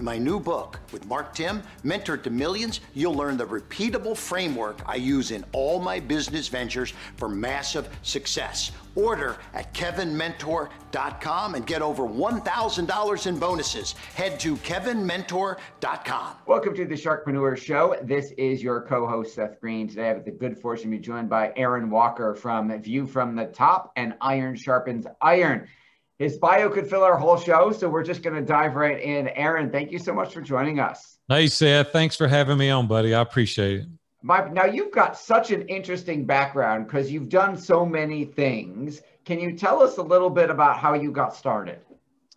In my new book with Mark Timm, Mentor to Millions, you'll learn the repeatable framework I use in all my business ventures for massive success. Order at kevinmentor.com and get over $1,000 in bonuses. Head to kevinmentor.com. Welcome to the Sharkpreneur Show. This is your co-host Seth Greene. Today I have the good fortune to be joined by Aaron Walker from View from the Top and Iron Sharpens Iron. His bio could fill our whole show, so we're just going to dive right in. Aaron, thank you so much for joining us. Hey, Seth. Thanks for having me on, buddy. I appreciate it. My, now, you've got such an interesting background because you've done so many things. Can you tell us a little bit about how you got started?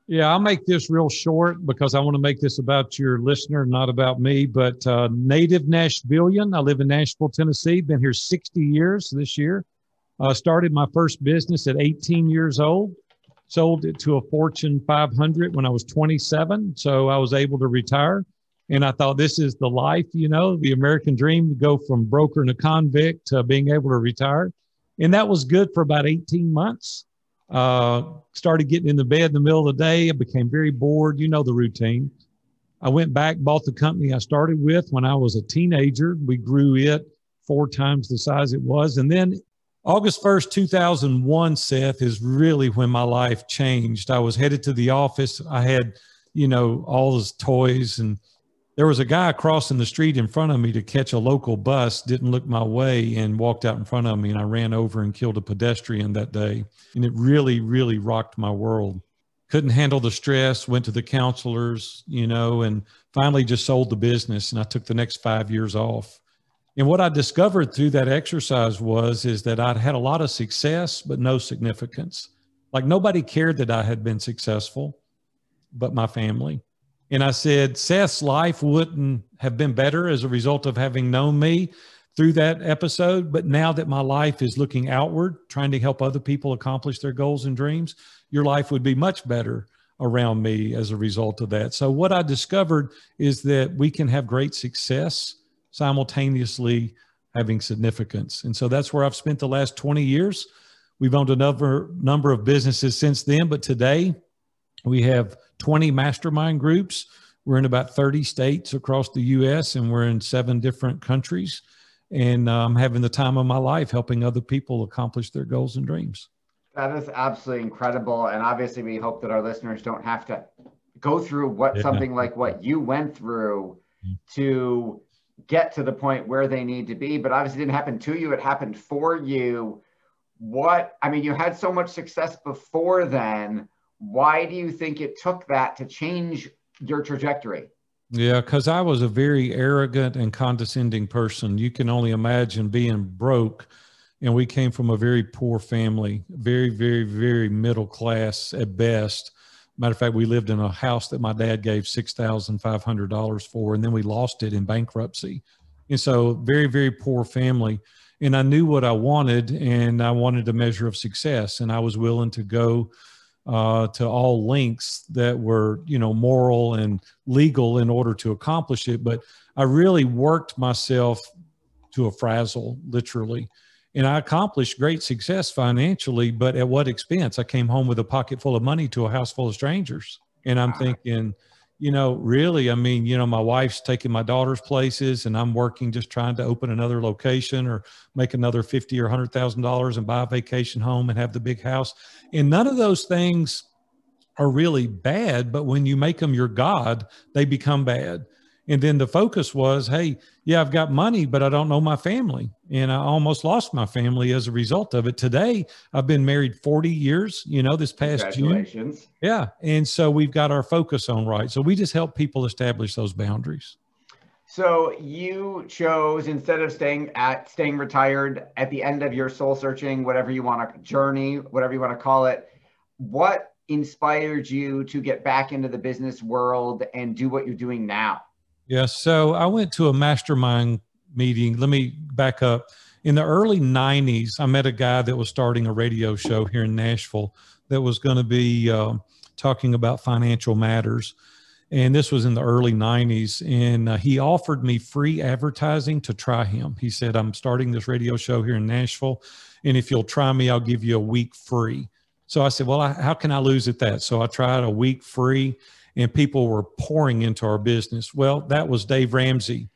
Yeah, I'll make this real short because I want to make this about your listener, not about me. But uh, native Nashvilleian. I live in Nashville, Tennessee. Been here 60 years this year. Uh, started my first business at 18 years old sold it to a Fortune 500 when I was 27. So I was able to retire. And I thought this is the life, you know, the American dream to go from broker and a convict to being able to retire. And that was good for about 18 months. Uh, started getting in the bed in the middle of the day. I became very bored. You know the routine. I went back, bought the company I started with when I was a teenager. We grew it four times the size it was. And then August 1st, 2001, Seth, is really when my life changed. I was headed to the office. I had, you know, all those toys, and there was a guy crossing the street in front of me to catch a local bus, didn't look my way, and walked out in front of me. And I ran over and killed a pedestrian that day. And it really, really rocked my world. Couldn't handle the stress, went to the counselors, you know, and finally just sold the business. And I took the next five years off and what I discovered through that exercise was is that I'd had a lot of success but no significance. Like nobody cared that I had been successful, but my family. And I said, Seth's life wouldn't have been better as a result of having known me through that episode. But now that my life is looking outward, trying to help other people accomplish their goals and dreams, your life would be much better around me as a result of that. So, what I discovered is that we can have great success simultaneously having significance. And so that's where I've spent the last 20 years. We've owned another number of businesses since then, but today we have 20 mastermind groups. We're in about 30 states across the US and we're in seven different countries. And I'm um, having the time of my life helping other people accomplish their goals and dreams. That is absolutely incredible. And obviously, we hope that our listeners don't have to go through what yeah. something like what you went through mm. to get to the point where they need to be. But obviously, didn't happen to you, it happened for you. What, I mean, you had so much success before then. Why do you think it took that to change your trajectory? Yeah, because I was a very arrogant and condescending person. You can only imagine being broke. And we came from a very poor family, very, very, very middle class at best. Matter of fact, we lived in a house that my dad gave six thousand five hundred dollars for, and then we lost it in bankruptcy. And so, very, very poor family. And I knew what I wanted, and I wanted a measure of success, and I was willing to go uh, to all lengths that were, you know, moral and legal in order to accomplish it. But I really worked myself to a frazzle, literally and I accomplished great success financially, but at what expense? I came home with a pocket full of money to a house full of strangers. And I'm thinking, you know, really, I mean, you know, my wife's taking my daughter's places and I'm working just trying to open another location or make another 50 or $100,000 and buy a vacation home and have the big house. And none of those things are really bad, but when you make them your God, they become bad. And then the focus was, hey, yeah, I've got money, but I don't know my family. And I almost lost my family as a result of it. Today, I've been married 40 years, you know, this past June. Yeah. And so we've got our focus on right. So we just help people establish those boundaries. So you chose instead of staying at staying retired at the end of your soul searching, whatever you want to journey, whatever you want to call it, what inspired you to get back into the business world and do what you're doing now? Yeah, so I went to a mastermind meeting. Let me back up. In the early 90s, I met a guy that was starting a radio show here in Nashville that was going to be uh, talking about financial matters. And this was in the early 90s. And uh, he offered me free advertising to try him. He said, I'm starting this radio show here in Nashville. And if you'll try me, I'll give you a week free. So I said, Well, I, how can I lose at that? So I tried a week free and people were pouring into our business. Well, that was Dave Ramsey.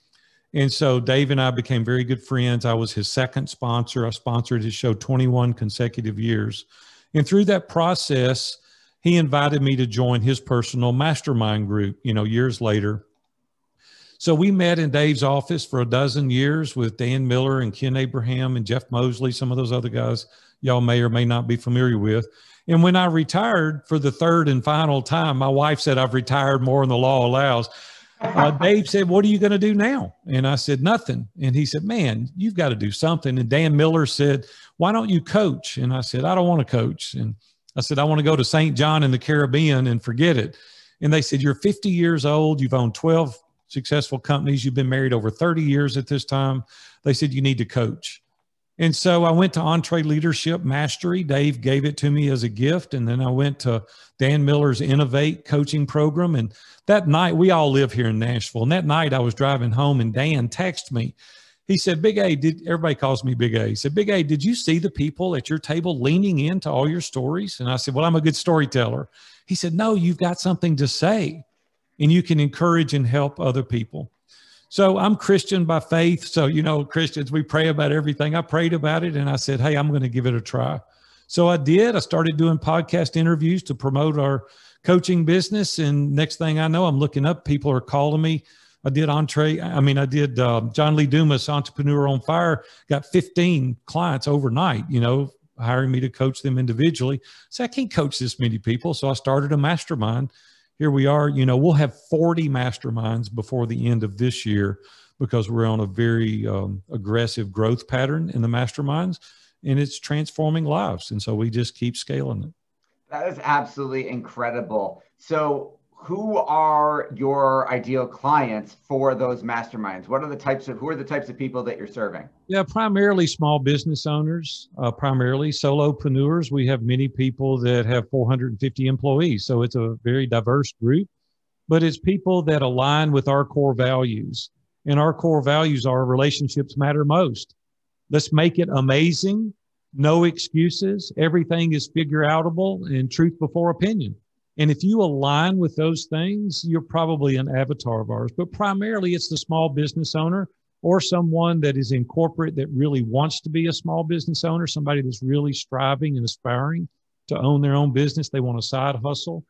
And so Dave and I became very good friends. I was his second sponsor. I sponsored his show 21 consecutive years. And through that process, he invited me to join his personal mastermind group, you know, years later. So we met in Dave's office for a dozen years with Dan Miller and Ken Abraham and Jeff Mosley, some of those other guys y'all may or may not be familiar with. And when I retired for the third and final time, my wife said, I've retired more than the law allows. Uh, Dave said, What are you going to do now? And I said, Nothing. And he said, Man, you've got to do something. And Dan Miller said, Why don't you coach? And I said, I don't want to coach. And I said, I want to go to St. John in the Caribbean and forget it. And they said, You're 50 years old. You've owned 12 successful companies. You've been married over 30 years at this time. They said, You need to coach. And so I went to EntreLeadership Mastery. Dave gave it to me as a gift. And then I went to Dan Miller's Innovate coaching program. And that night, we all live here in Nashville. And that night, I was driving home and Dan texted me. He said, Big A, did everybody calls me Big A? He said, Big A, did you see the people at your table leaning into all your stories? And I said, Well, I'm a good storyteller. He said, No, you've got something to say and you can encourage and help other people. So I'm Christian by faith. So, you know, Christians, we pray about everything. I prayed about it and I said, Hey, I'm going to give it a try. So I did. I started doing podcast interviews to promote our coaching business. And next thing I know, I'm looking up, people are calling me. I did entree. I mean, I did uh, John Lee Dumas, Entrepreneur on Fire, got 15 clients overnight, you know, hiring me to coach them individually. So I can't coach this many people. So I started a mastermind here we are, you know, we'll have 40 masterminds before the end of this year because we're on a very um, aggressive growth pattern in the masterminds and it's transforming lives. And so we just keep scaling it. That is absolutely incredible. So who are your ideal clients for those masterminds? What are the types of who are the types of people that you're serving? Yeah, primarily small business owners, uh, primarily solopreneurs. We have many people that have 450 employees, so it's a very diverse group. But it's people that align with our core values, and our core values are relationships matter most. Let's make it amazing. No excuses. Everything is figure outable and truth before opinion. And if you align with those things, you're probably an avatar of ours. But primarily, it's the small business owner or someone that is in corporate that really wants to be a small business owner, somebody that's really striving and aspiring to own their own business. They want a side hustle.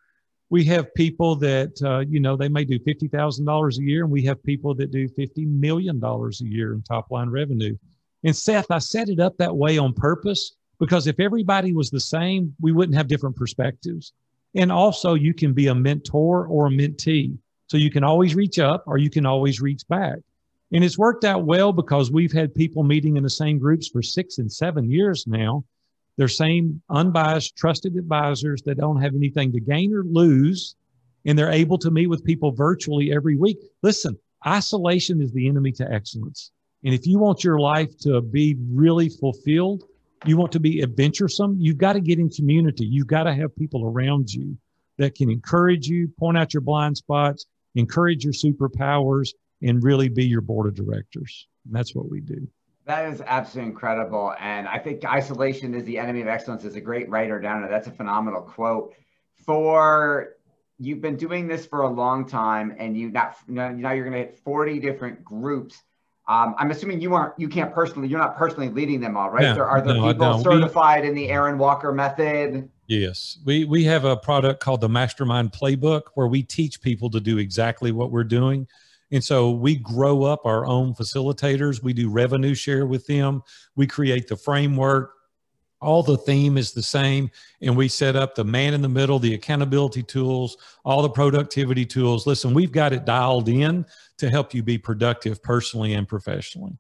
We have people that, uh, you know, they may do $50,000 a year, and we have people that do $50 million a year in top line revenue. And Seth, I set it up that way on purpose because if everybody was the same, we wouldn't have different perspectives. And also, you can be a mentor or a mentee. So you can always reach up or you can always reach back. And it's worked out well because we've had people meeting in the same groups for six and seven years now. They're same unbiased, trusted advisors that don't have anything to gain or lose. And they're able to meet with people virtually every week. Listen, isolation is the enemy to excellence. And if you want your life to be really fulfilled, you want to be adventuresome, you've got to get in community. You've got to have people around you that can encourage you, point out your blind spots, encourage your superpowers, and really be your board of directors. And that's what we do. That is absolutely incredible. And I think isolation is the enemy of excellence is a great writer down there. That's a phenomenal quote. For you've been doing this for a long time and you now you're going to hit 40 different groups um, I'm assuming you aren't, you can't personally, you're not personally leading them all, right? Yeah, there are there no, people certified we, in the Aaron Walker method? Yes, we we have a product called the Mastermind Playbook where we teach people to do exactly what we're doing, And so we grow up our own facilitators. We do revenue share with them. We create the framework. All the theme is the same. And we set up the man in the middle, the accountability tools, all the productivity tools. Listen, we've got it dialed in to help you be productive personally and professionally.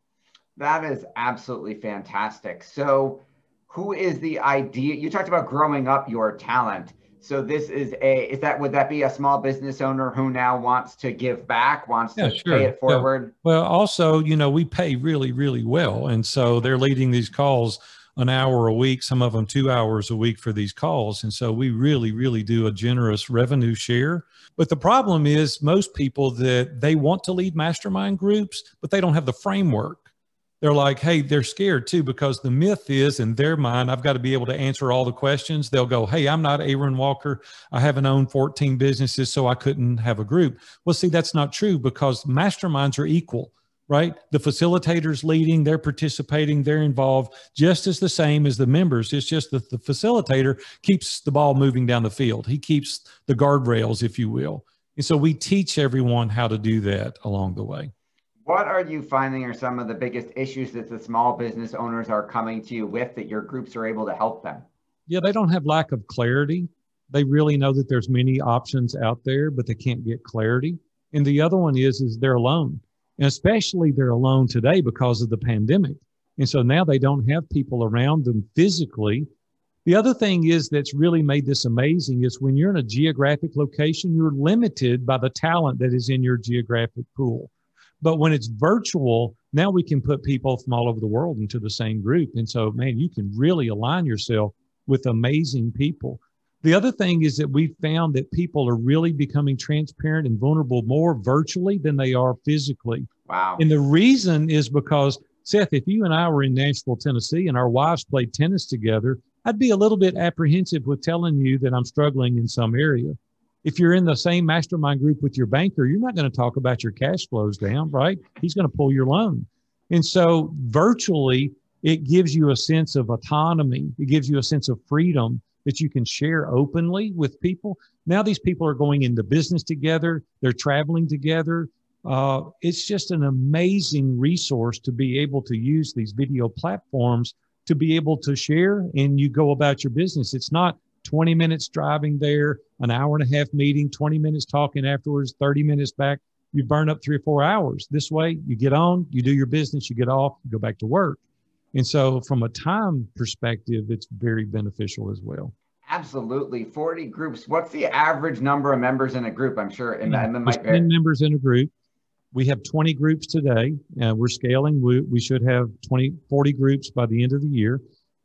That is absolutely fantastic. So, who is the idea? You talked about growing up your talent. So this is a is that would that be a small business owner who now wants to give back, wants yeah, to sure. pay it forward? Yeah. Well, also, you know, we pay really, really well. And so they're leading these calls an hour a week, some of them two hours a week for these calls. And so we really, really do a generous revenue share. But the problem is most people that they want to lead mastermind groups, but they don't have the framework they're like, hey, they're scared too because the myth is in their mind, I've got to be able to answer all the questions. They'll go, hey, I'm not Aaron Walker. I haven't owned 14 businesses, so I couldn't have a group. Well, see, that's not true because masterminds are equal, right? The facilitators leading, they're participating, they're involved just as the same as the members. It's just that the facilitator keeps the ball moving down the field. He keeps the guardrails, if you will. And so we teach everyone how to do that along the way. What are you finding are some of the biggest issues that the small business owners are coming to you with that your groups are able to help them? Yeah, they don't have lack of clarity. They really know that there's many options out there, but they can't get clarity. And the other one is is they're alone. And especially they're alone today because of the pandemic. And so now they don't have people around them physically. The other thing is that's really made this amazing is when you're in a geographic location, you're limited by the talent that is in your geographic pool. But when it's virtual, now we can put people from all over the world into the same group. And so, man, you can really align yourself with amazing people. The other thing is that we found that people are really becoming transparent and vulnerable more virtually than they are physically. Wow. And the reason is because, Seth, if you and I were in Nashville, Tennessee, and our wives played tennis together, I'd be a little bit apprehensive with telling you that I'm struggling in some area if you're in the same mastermind group with your banker, you're not going to talk about your cash flows down, right? He's going to pull your loan. And so virtually, it gives you a sense of autonomy. It gives you a sense of freedom that you can share openly with people. Now, these people are going into business together, they're traveling together. Uh, it's just an amazing resource to be able to use these video platforms to be able to share and you go about your business. It's not 20 minutes driving there, an hour and a half meeting, 20 minutes talking afterwards, 30 minutes back. You burn up three or four hours. This way, you get on, you do your business, you get off, you go back to work. And so, from a time perspective, it's very beneficial as well. Absolutely. 40 groups. What's the average number of members in a group? I'm sure in, in the 10 members in a group. We have 20 groups today. Uh, we're scaling. We, we should have 20, 40 groups by the end of the year.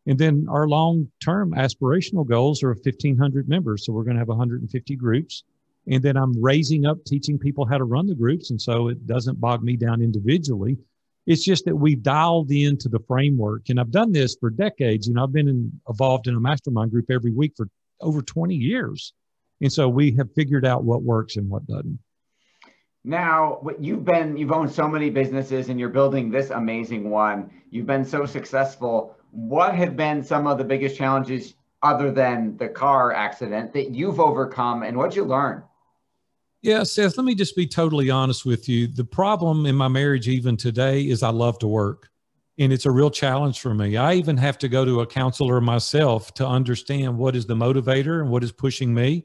And then our long term aspirational goals are 1,500 members. So we're going to have 150 groups. And then I'm raising up teaching people how to run the groups. And so it doesn't bog me down individually. It's just that we've dialed into the framework. And I've done this for decades. You know, I've been in, involved in a mastermind group every week for over 20 years. And so we have figured out what works and what doesn't. Now, you've been, you've owned so many businesses and you're building this amazing one. You've been so successful what have been some of the biggest challenges other than the car accident that you've overcome and what you learn? Yeah, Seth, let me just be totally honest with you. The problem in my marriage, even today, is I love to work. And it's a real challenge for me. I even have to go to a counselor myself to understand what is the motivator and what is pushing me.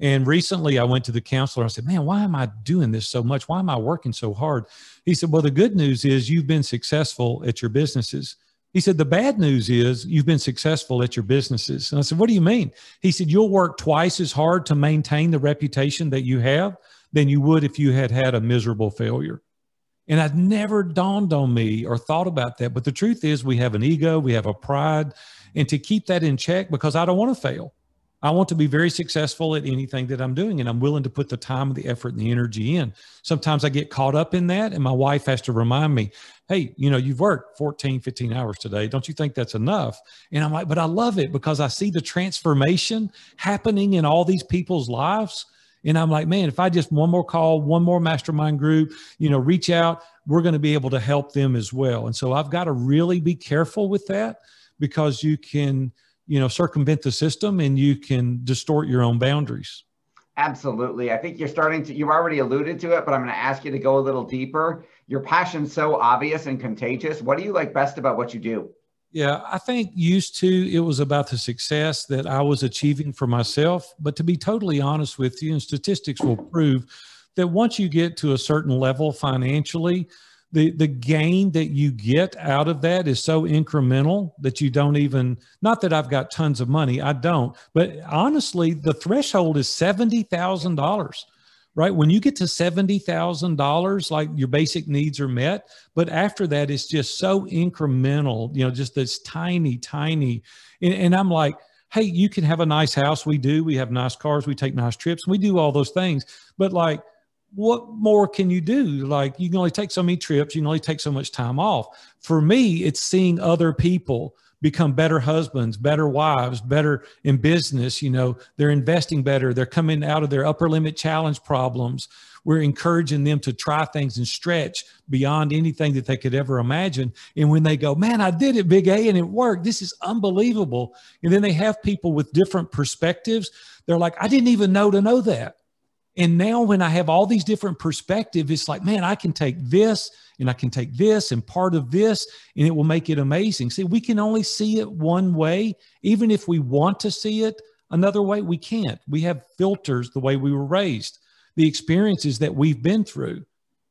And recently I went to the counselor. I said, Man, why am I doing this so much? Why am I working so hard? He said, Well, the good news is you've been successful at your businesses. He said, The bad news is you've been successful at your businesses. And I said, What do you mean? He said, You'll work twice as hard to maintain the reputation that you have than you would if you had had a miserable failure. And I'd never dawned on me or thought about that. But the truth is, we have an ego, we have a pride, and to keep that in check because I don't want to fail. I want to be very successful at anything that I'm doing, and I'm willing to put the time, and the effort, and the energy in. Sometimes I get caught up in that, and my wife has to remind me, hey, you know, you've worked 14, 15 hours today. Don't you think that's enough? And I'm like, but I love it because I see the transformation happening in all these people's lives. And I'm like, man, if I just one more call, one more mastermind group, you know, reach out, we're going to be able to help them as well. And so I've got to really be careful with that because you can you know circumvent the system and you can distort your own boundaries Absolutely. I think you're starting to, you've already alluded to it, but I'm going to ask you to go a little deeper. Your passion's so obvious and contagious. What do you like best about what you do? Yeah, I think used to it was about the success that I was achieving for myself. But to be totally honest with you, and statistics will prove that once you get to a certain level financially, the the gain that you get out of that is so incremental that you don't even not that I've got tons of money, I don't. But honestly, the threshold is $70,000 right? When you get to $70,000, like your basic needs are met. But after that, it's just so incremental, you know, just this tiny, tiny. And, and, I'm like, hey, you can have a nice house. We do. We have nice cars. We take nice trips. We do all those things. But like, what more can you do? Like, you can only take so many trips. You can only take so much time off. For me, it's seeing other people become better husbands, better wives, better in business. You know, they're investing better. They're coming out of their upper limit challenge problems. We're encouraging them to try things and stretch beyond anything that they could ever imagine. And when they go, man, I did it, big A, and it worked. This is unbelievable. And then they have people with different perspectives. They're like, I didn't even know to know that. And now when I have all these different perspectives, it's like, man, I can take this and I can take this and part of this and it will make it amazing. See, we can only see it one way. Even if we want to see it another way, we can't. We have filters the way we were raised, the experiences that we've been through.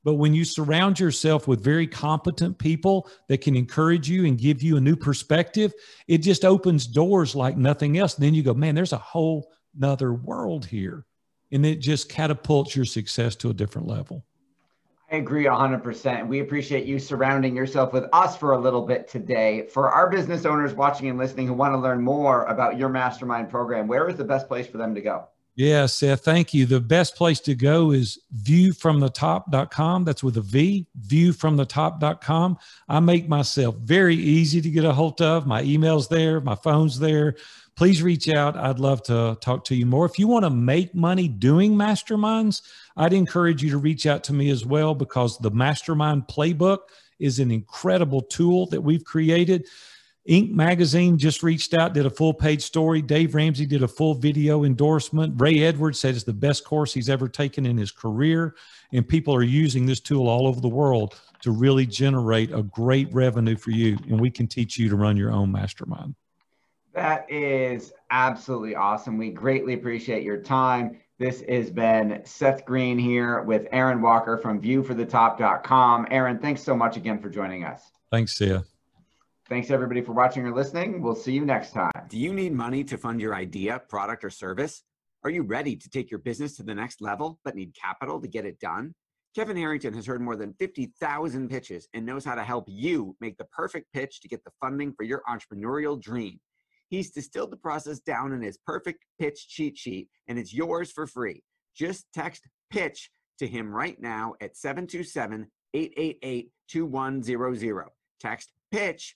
But when you surround yourself with very competent people that can encourage you and give you a new perspective, it just opens doors like nothing else. And then you go, man, there's a whole nother world here and it just catapults your success to a different level. I agree 100%. We appreciate you surrounding yourself with us for a little bit today. For our business owners watching and listening who want to learn more about your mastermind program, where is the best place for them to go? Yeah, Seth, thank you. The best place to go is viewfromthetop.com. That's with a V, viewfromthetop.com. I make myself very easy to get a hold of. My email's there, my phone's there please reach out. I'd love to talk to you more. If you want to make money doing masterminds, I'd encourage you to reach out to me as well because the Mastermind Playbook is an incredible tool that we've created. Inc. magazine just reached out, did a full page story. Dave Ramsey did a full video endorsement. Ray Edwards said it's the best course he's ever taken in his career. And people are using this tool all over the world to really generate a great revenue for you. And we can teach you to run your own mastermind. That is absolutely awesome. We greatly appreciate your time. This has been Seth Greene here with Aaron Walker from viewforthetop.com. Aaron, thanks so much again for joining us. Thanks, Sia. Thanks everybody for watching or listening. We'll see you next time. Do you need money to fund your idea, product, or service? Are you ready to take your business to the next level but need capital to get it done? Kevin Harrington has heard more than 50,000 pitches and knows how to help you make the perfect pitch to get the funding for your entrepreneurial dream. He's distilled the process down in his perfect pitch cheat sheet, and it's yours for free. Just text pitch to him right now at 727 888 2100. Text pitch